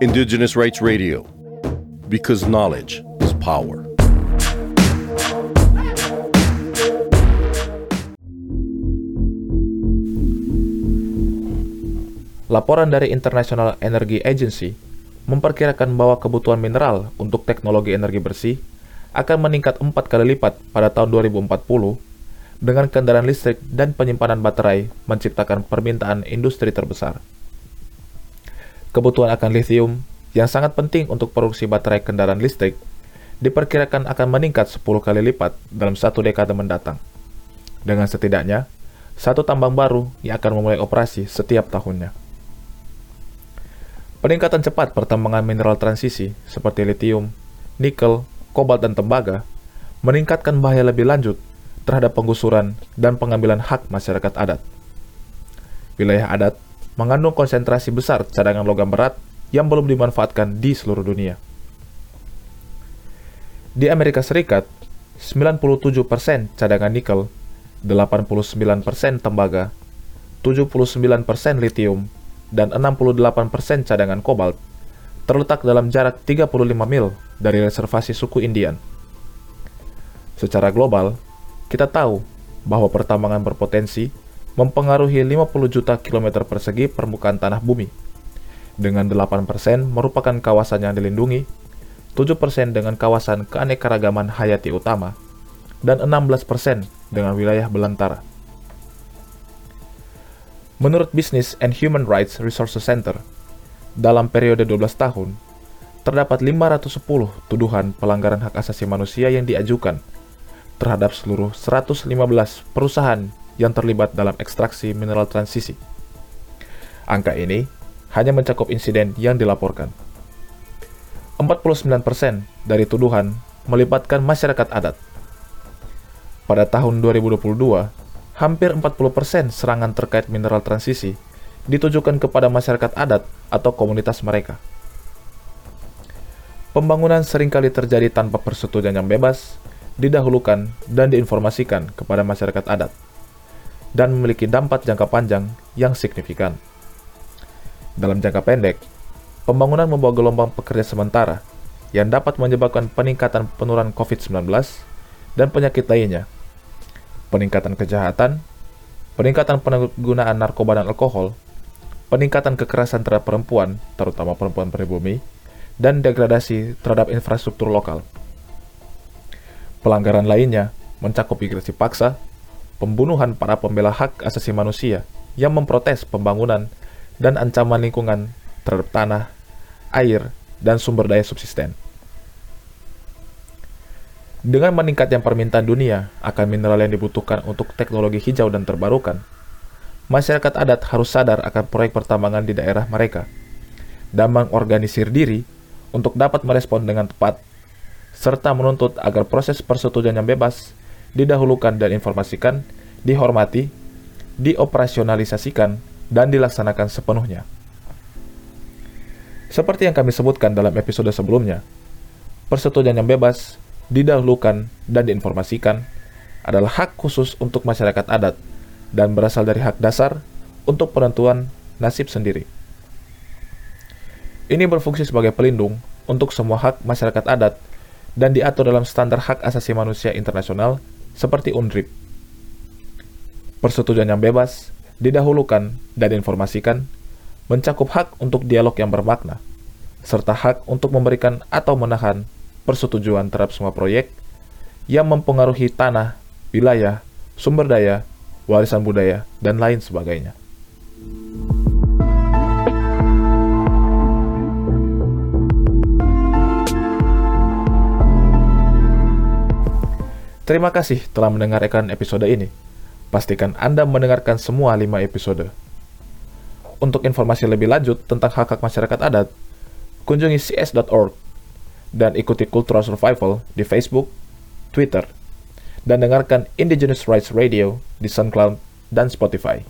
Indigenous Rights Radio, because knowledge is power. Laporan dari International Energy Agency memperkirakan bahwa kebutuhan mineral untuk teknologi energi bersih akan meningkat empat kali lipat pada tahun 2040 dengan kendaraan listrik dan penyimpanan baterai menciptakan permintaan industri terbesar. Kebutuhan akan lithium yang sangat penting untuk produksi baterai kendaraan listrik diperkirakan akan meningkat 10 kali lipat dalam satu dekade mendatang. Dengan setidaknya, satu tambang baru yang akan memulai operasi setiap tahunnya. Peningkatan cepat pertambangan mineral transisi seperti litium, nikel, kobalt, dan tembaga meningkatkan bahaya lebih lanjut terhadap penggusuran dan pengambilan hak masyarakat adat. Wilayah adat mengandung konsentrasi besar cadangan logam berat yang belum dimanfaatkan di seluruh dunia. Di Amerika Serikat, 97% cadangan nikel, 89% tembaga, 79% litium, dan 68% cadangan kobalt terletak dalam jarak 35 mil dari reservasi suku Indian. Secara global, kita tahu bahwa pertambangan berpotensi mempengaruhi 50 juta kilometer persegi permukaan tanah bumi, dengan 8% merupakan kawasan yang dilindungi, 7% dengan kawasan keanekaragaman hayati utama, dan 16% dengan wilayah belantara. Menurut Business and Human Rights Resources Center, dalam periode 12 tahun, terdapat 510 tuduhan pelanggaran hak asasi manusia yang diajukan terhadap seluruh 115 perusahaan yang terlibat dalam ekstraksi mineral transisi. Angka ini hanya mencakup insiden yang dilaporkan. 49% dari tuduhan melibatkan masyarakat adat. Pada tahun 2022, hampir 40% serangan terkait mineral transisi ditujukan kepada masyarakat adat atau komunitas mereka. Pembangunan sering kali terjadi tanpa persetujuan yang bebas, didahulukan, dan diinformasikan kepada masyarakat adat, dan memiliki dampak jangka panjang yang signifikan. Dalam jangka pendek, pembangunan membawa gelombang pekerja sementara yang dapat menyebabkan peningkatan penurunan COVID-19 dan penyakit lainnya peningkatan kejahatan, peningkatan penggunaan narkoba dan alkohol, peningkatan kekerasan terhadap perempuan, terutama perempuan pribumi, dan degradasi terhadap infrastruktur lokal. Pelanggaran lainnya mencakup migrasi paksa, pembunuhan para pembela hak asasi manusia yang memprotes pembangunan dan ancaman lingkungan terhadap tanah, air, dan sumber daya subsisten. Dengan meningkatnya permintaan dunia akan mineral yang dibutuhkan untuk teknologi hijau dan terbarukan, masyarakat adat harus sadar akan proyek pertambangan di daerah mereka dan mengorganisir diri untuk dapat merespon dengan tepat, serta menuntut agar proses persetujuan yang bebas didahulukan dan informasikan, dihormati, dioperasionalisasikan, dan dilaksanakan sepenuhnya. Seperti yang kami sebutkan dalam episode sebelumnya, persetujuan yang bebas didahulukan, dan diinformasikan adalah hak khusus untuk masyarakat adat dan berasal dari hak dasar untuk penentuan nasib sendiri. Ini berfungsi sebagai pelindung untuk semua hak masyarakat adat dan diatur dalam standar hak asasi manusia internasional seperti UNDRIP. Persetujuan yang bebas, didahulukan, dan diinformasikan mencakup hak untuk dialog yang bermakna, serta hak untuk memberikan atau menahan persetujuan terhadap semua proyek yang mempengaruhi tanah, wilayah, sumber daya, warisan budaya, dan lain sebagainya. Terima kasih telah mendengarkan episode ini. Pastikan Anda mendengarkan semua lima episode. Untuk informasi lebih lanjut tentang hak-hak masyarakat adat, kunjungi cs.org dan ikuti Cultural Survival di Facebook, Twitter, dan dengarkan Indigenous Rights Radio di SoundCloud dan Spotify.